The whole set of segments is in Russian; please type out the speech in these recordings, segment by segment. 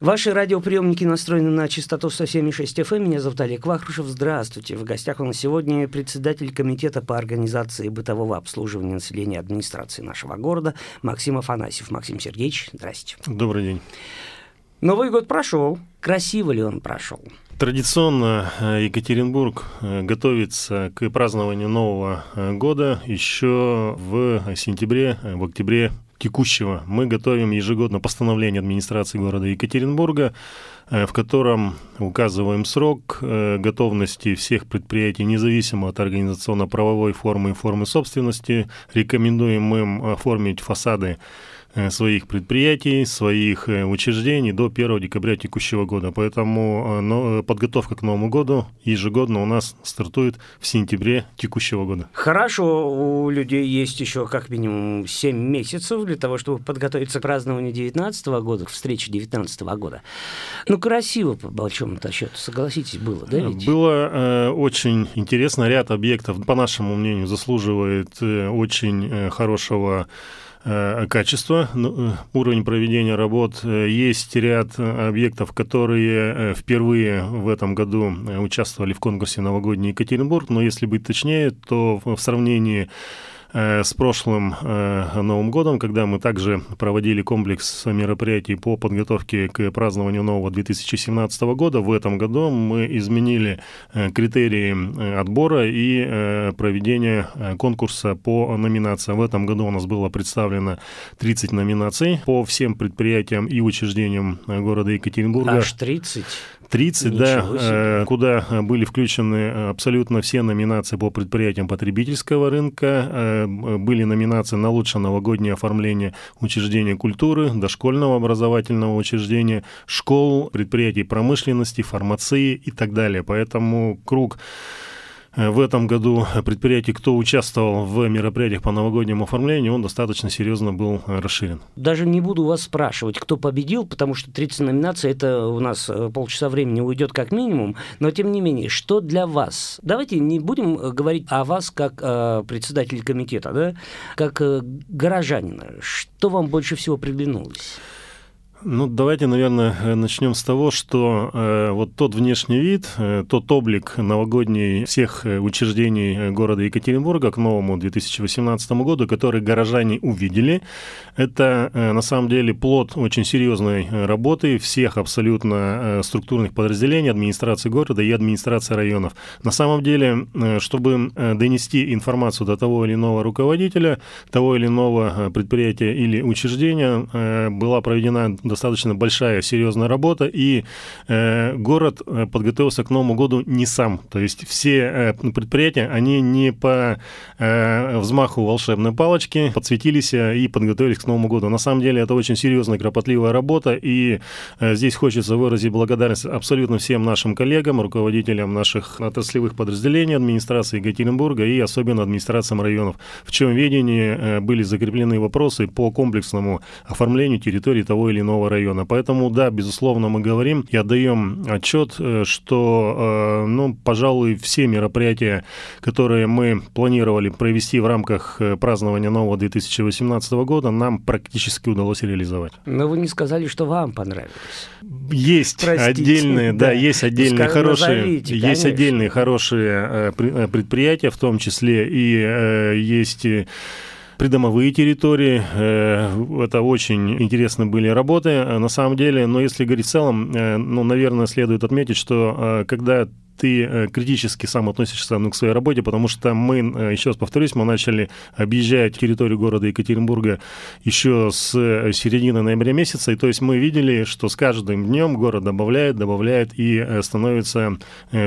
Ваши радиоприемники настроены на частоту 107,6 FM. Меня зовут Олег Вахрушев. Здравствуйте. В гостях у нас сегодня председатель Комитета по организации бытового обслуживания населения администрации нашего города Максим Афанасьев. Максим Сергеевич, здрасте. Добрый день. Новый год прошел. Красиво ли он прошел? Традиционно э, Екатеринбург э, готовится к празднованию Нового э, года еще в сентябре, в октябре текущего мы готовим ежегодно постановление администрации города Екатеринбурга, э, в котором указываем срок э, готовности всех предприятий, независимо от организационно-правовой формы и формы собственности. Рекомендуем им оформить фасады своих предприятий, своих э, учреждений до 1 декабря текущего года. Поэтому э, подготовка к Новому году ежегодно у нас стартует в сентябре текущего года. Хорошо, у людей есть еще как минимум 7 месяцев для того, чтобы подготовиться к празднованию 2019 года, к встрече 2019 года. Ну, красиво, по большому-то счету, согласитесь, было, да? Ведь? Было э, очень интересно. Ряд объектов, по нашему мнению, заслуживает э, очень э, хорошего Э, качество, ну, э, уровень проведения работ. Э, есть ряд объектов, которые впервые в этом году участвовали в конкурсе «Новогодний Екатеринбург», но если быть точнее, то в сравнении Э, с прошлым э, Новым годом, когда мы также проводили комплекс мероприятий по подготовке к празднованию нового 2017 года. В этом году мы изменили э, критерии отбора и проведения конкурса по номинациям. В этом году у нас было представлено 30 номинаций по всем предприятиям и учреждениям города Екатеринбурга. Аж 30? 30, Ничего да, себе. куда были включены абсолютно все номинации по предприятиям потребительского рынка, были номинации на лучшее новогоднее оформление учреждения культуры, дошкольного образовательного учреждения, школ, предприятий промышленности, фармации и так далее. Поэтому круг Э, в этом году предприятий, кто участвовал в мероприятиях по новогоднему оформлению, он достаточно серьезно был э, расширен. Даже не буду вас спрашивать, кто победил, потому что 30 номинаций, это у нас э, полчаса времени уйдет как минимум, но тем не менее, что для вас? Давайте не будем говорить о вас как э, председатель комитета, да, как э, горожанина. Что вам больше всего приглянулось? Ну, давайте, наверное, э, начнем с того, что э, вот тот внешний вид, э, тот облик новогодний всех э, учреждений города Екатеринбурга к новому 2018 году, который горожане увидели, это э, на самом деле плод очень серьезной работы всех абсолютно э, структурных подразделений администрации города и администрации районов. На самом деле, э, чтобы донести информацию до того или иного руководителя, того или иного предприятия или учреждения, э, была проведена достаточно большая, серьезная работа, и э, город э, подготовился к Новому году не сам. То есть все э, предприятия, они не по э, взмаху волшебной палочки подсветились э, и подготовились к Новому году. На самом деле это очень серьезная, кропотливая работа, и э, здесь хочется выразить благодарность абсолютно всем нашим коллегам, руководителям наших отраслевых подразделений администрации Екатеринбурга и особенно администрациям районов, в чем ведении э, были закреплены вопросы по комплексному оформлению территории того или иного нового района. Поэтому, да, безусловно, мы говорим и отдаем отчет, э, что, э, ну, пожалуй, все мероприятия, которые мы планировали провести в рамках э, празднования нового 2018 года, нам практически удалось реализовать. Но вы не сказали, что вам понравилось. Есть Простите, отдельные, да, да есть отдельные хорошие, назовите, есть отдельные хорошие предприятия, в том числе и есть придомовые территории. Э, это очень интересно были работы. На самом деле, но если говорить в целом, э, ну, наверное, следует отметить, что э, когда ты э, критически сам относишься ну, к своей работе, потому что мы, э, еще раз повторюсь, мы начали объезжать территорию города Екатеринбурга еще с э, середины ноября месяца, и то есть мы видели, что с каждым днем город добавляет, добавляет и становится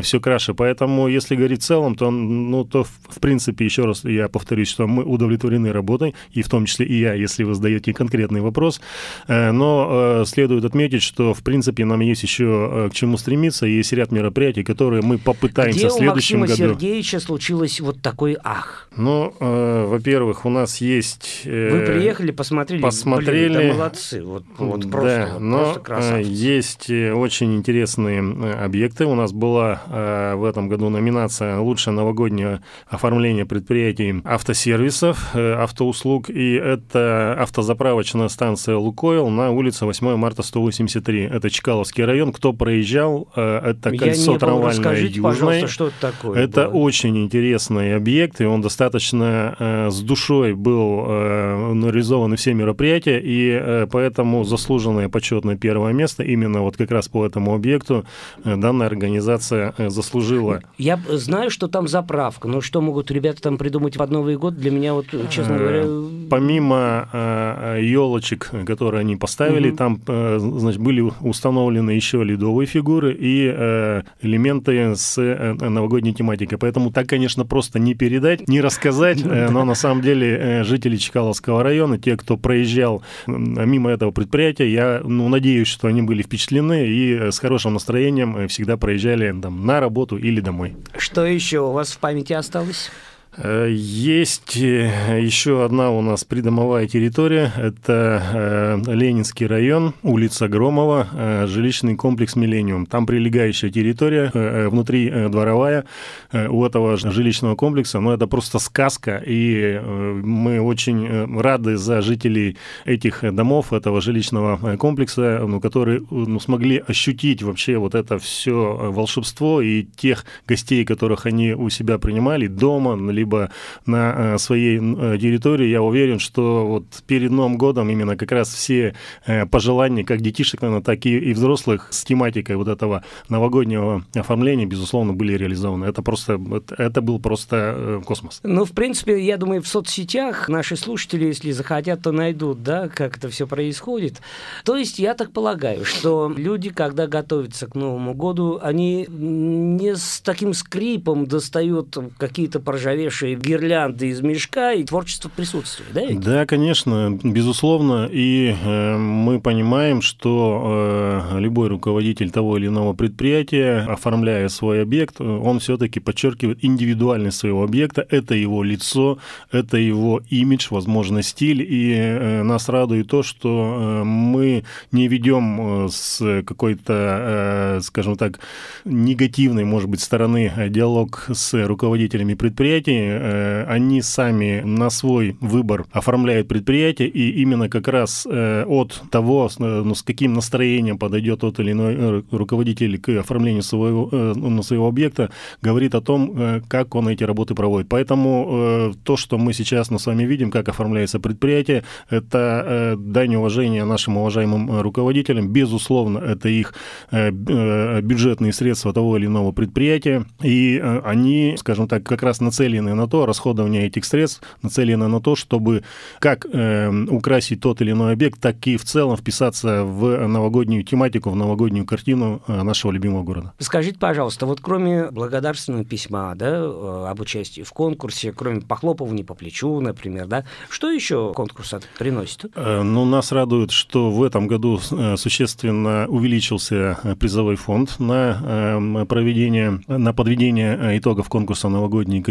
все краше. Поэтому, если говорить в целом, то, ну, то в принципе, еще раз я повторюсь, что мы удовлетворены работой, и в том числе и я, если вы задаете конкретный вопрос, но следует отметить, что, в принципе, нам есть еще к чему стремиться, есть ряд мероприятий, которые которые мы попытаемся Где в следующем у Максима году. Сергеевича случилось вот такой ах? Ну, э, во-первых, у нас есть... Вы э, приехали, посмотрели, посмотрели. блин, да молодцы, вот, вот просто, да, вот но просто э, красавцы. есть э, очень интересные э, объекты. У нас была э, в этом году номинация «Лучшее новогоднее оформление предприятий автосервисов, э, автоуслуг», и это автозаправочная станция «Лукойл» на улице 8 марта 183. Это Чкаловский район. Кто проезжал, э, это Я кольцо не был, трамвайное расскажите, Южное. пожалуйста, что это такое Это было? очень интересный объект, и он достаточно э, с душой был э, реализованы все мероприятия, и э, поэтому заслуженное почетное первое место именно вот как раз по этому объекту э, данная организация э, заслужила. Я знаю, что там заправка, но что могут ребята там придумать под Новый год, для меня вот, честно Э, говоря... Помимо елочек, которые они поставили, Мгм. там э, значит, были установлены еще ледовые фигуры и э, элементы с э, новогодней тематикой. Поэтому так, конечно, просто не передать, не рассказать, э, но на самом деле э, жители Чкаловского района, те, кто проезжал мимо этого предприятия, я ну, надеюсь, что они были впечатлены и э, с хорошим настроением э, всегда проезжали там, на работу или домой. Что еще у вас в памяти осталось? Есть э, еще одна у нас придомовая территория. Это э, Ленинский район, улица Громова, э, жилищный комплекс «Миллениум». Там прилегающая территория, внутри дворовая у этого жилищного комплекса. Но это просто сказка, и мы очень рады за жителей этих домов, этого жилищного комплекса, ну, которые ну, смогли ощутить вообще вот это все волшебство и тех гостей, которых они у себя принимали дома, либо на э, своей э, территории. Я уверен, что вот перед Новым годом именно как раз все э, пожелания, как детишек, наверное, так и, и взрослых с тематикой вот этого новогоднего оформления, безусловно, были реализованы. Это просто, это, был просто космос. Ну, в принципе, я думаю, в соцсетях наши слушатели, если захотят, то найдут, да, как это все происходит. То есть, я так полагаю, что люди, когда готовятся к Новому году, они не с таким скрипом достают какие-то поржавевшие гирлянды из мешка, и творчество присутствует, да? Да, конечно, безусловно, и э, мы понимаем, что э, любой руководитель того или иного предприятия, оформляя свой объект, он все-таки подчеркивает индивидуальность своего объекта, это его лицо, это его имидж, возможно, стиль, и э, нас радует то, что э, мы не ведем э, с какой-то, э, скажем так, негативной, может быть, стороны э, диалог с руководителями предприятий, э, они сами на свой выбор оформляют предприятие, и именно как раз э, от того, э, ну, с каким настроением подойдет тот или иной руководитель к оформлению своего, ну, своего объекта, говорит о том, как он эти работы проводит. Поэтому то, что мы сейчас ну, с вами видим, как оформляется предприятие, это дань уважения нашим уважаемым руководителям. Безусловно, это их бюджетные средства того или иного предприятия, и они, скажем так, как раз нацелены на то, расходование этих средств нацелено на то, чтобы как э, украсить тот или иной объект, так и в целом вписаться в новогоднюю тематику, в новогоднюю картину э, нашего любимого города. Скажите, пожалуйста, вот кроме благодарственного письма, да, э, об участии в конкурсе, кроме похлопывания по плечу, например, да, что еще конкурс приносит? Э, Ну, нас радует, что в этом году э, существенно увеличился призовой фонд на э, проведение, на подведение итогов конкурса «Новогодний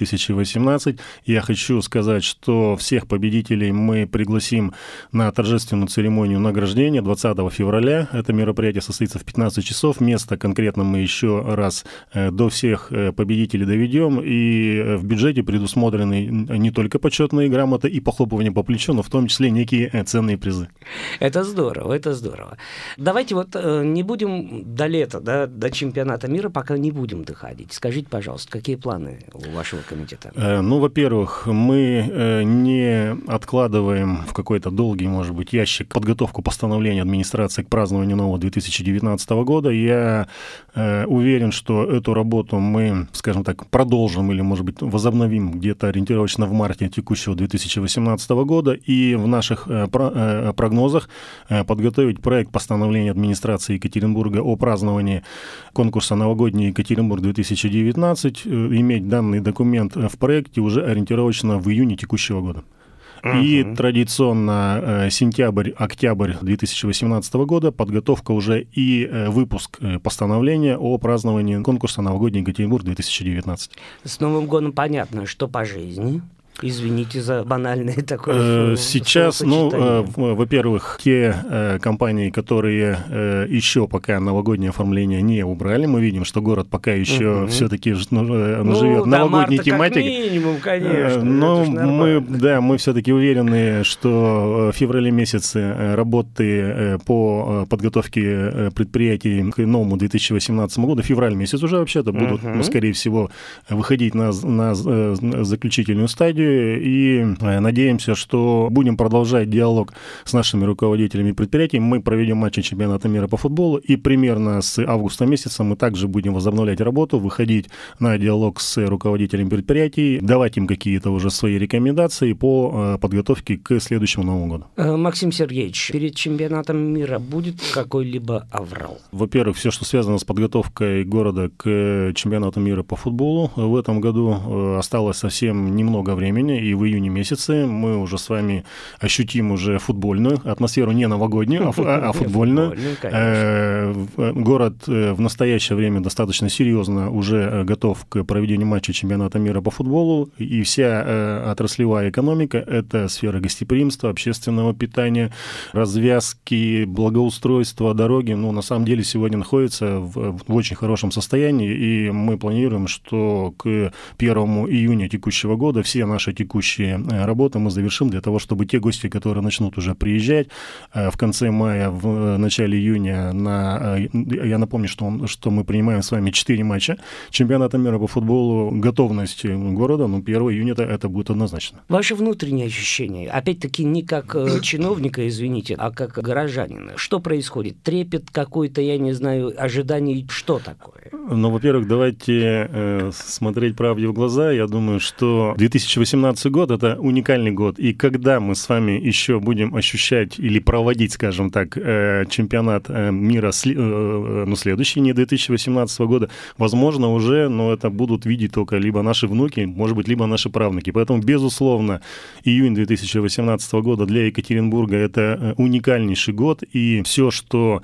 Екатеринбург-2018». Я хочу сказать, что всех победителей мы пригласим на торжественную церемонию награждения 20 февраля. Это мероприятие состоится в 15 часов. Место конкретно мы еще раз э, до всех э, победителей доведем. И э, в бюджете предусмотрены не только почетные грамоты и похлопывание по плечу, но в том числе некие ценные призы. Это здорово, это здорово. Давайте вот не будем до лета, да, до чемпионата мира, пока не будем доходить. Скажите, пожалуйста, какие планы у вашего комитета? Э, Ну, во-первых, мы э, не откладываем в какой-то долгий, может быть, ящик подготовку постановления администрации к празднованию нового 2019 года. Я э, уверен, что эту работу мы, скажем так, продолжим или, может быть, возобновим где-то ориентировочно в марте текущего 2018 года. И в наших про- прогнозах подготовить проект постановления администрации Екатеринбурга о праздновании конкурса «Новогодний Екатеринбург-2019», э, иметь данный документ э, в проекте уже ориентировочно в июне текущего года. Угу. И традиционно сентябрь-октябрь 2018 года подготовка уже и выпуск постановления о праздновании конкурса «Новогодний Екатеринбург 2019». С Новым годом понятно, что по жизни. Извините за банальное такое. Э, сейчас, ну, э, во-первых, те э, компании, которые еще пока новогоднее оформление не убрали, мы видим, что город пока еще угу. все-таки ну, ну, живет новогодней тематикой. минимум, конечно. Но мы, да, мы все-таки уверены, что в феврале месяце работы по подготовке предприятий к новому 2018 году, февраль месяц уже вообще-то будут, угу. скорее всего, выходить на, на заключительную стадию и э, надеемся, что будем продолжать диалог с нашими руководителями предприятий. Мы проведем матчи чемпионата мира по футболу, и примерно с августа месяца мы также будем возобновлять работу, выходить на диалог с руководителями предприятий, давать им какие-то уже свои рекомендации по э, подготовке к следующему Новому году. Э, Максим Сергеевич, перед чемпионатом мира будет какой-либо аврал? Во-первых, все, что связано с подготовкой города к чемпионату мира по футболу, в этом году осталось совсем немного времени времени, и в июне месяце мы уже с вами ощутим уже футбольную атмосферу, не новогоднюю, а, а футбольную. Э, город э, в настоящее время достаточно серьезно уже э, готов к проведению матча чемпионата мира по футболу, и вся отраслевая экономика — это сфера гостеприимства, общественного питания, развязки, благоустройства, дороги, ну, на самом деле сегодня находится в, в очень хорошем состоянии, и мы планируем, что к 1 июня текущего года все наши наши текущие э, работы мы завершим для того, чтобы те гости, которые начнут уже приезжать э, в конце мая, в э, начале июня, на, я напомню, что, он, что мы принимаем с вами 4 матча чемпионата мира по футболу, готовность города, ну, 1 июня это, это будет однозначно. Ваши внутренние ощущения, опять-таки не как чиновника, извините, а как горожанина. Что происходит? Трепет какой-то, я не знаю, ожиданий, что такое? Ну, во-первых, давайте э, смотреть правде в глаза. Я думаю, что 2018 год — это уникальный год. И когда мы с вами еще будем ощущать или проводить, скажем так, э, чемпионат э, мира, э, ну, следующий, не 2018 года, возможно, уже, но это будут видеть только либо наши внуки, может быть, либо наши правнуки. Поэтому, безусловно, июнь 2018 года для Екатеринбурга — это уникальнейший год. И все, что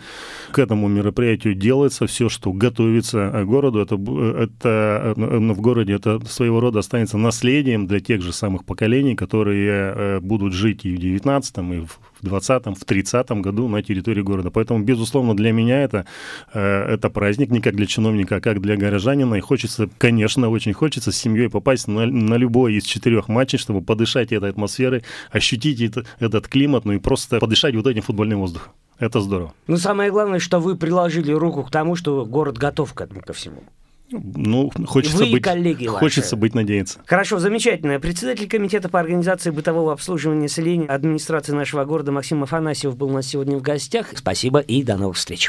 к этому мероприятию делается, все, что готовится городу, это, это ну, в городе это своего рода останется наследием для тех же самых поколений, которые э, будут жить и в 19 и в 20 в 30 году на территории города. Поэтому, безусловно, для меня это, это праздник не как для чиновника, а как для горожанина. И хочется, конечно, очень хочется с семьей попасть на, на любой из четырех матчей, чтобы подышать этой атмосферой, ощутить это, этот климат, ну и просто подышать вот этим футбольным воздухом. Это здорово. Ну, самое главное, что вы приложили руку к тому, что город готов к этому ко всему. Ну, хочется Вы быть, коллеги хочется быть надеяться. Хорошо, замечательно. Председатель комитета по организации бытового обслуживания населения администрации нашего города Максим Афанасьев был у нас сегодня в гостях. Спасибо и до новых встреч.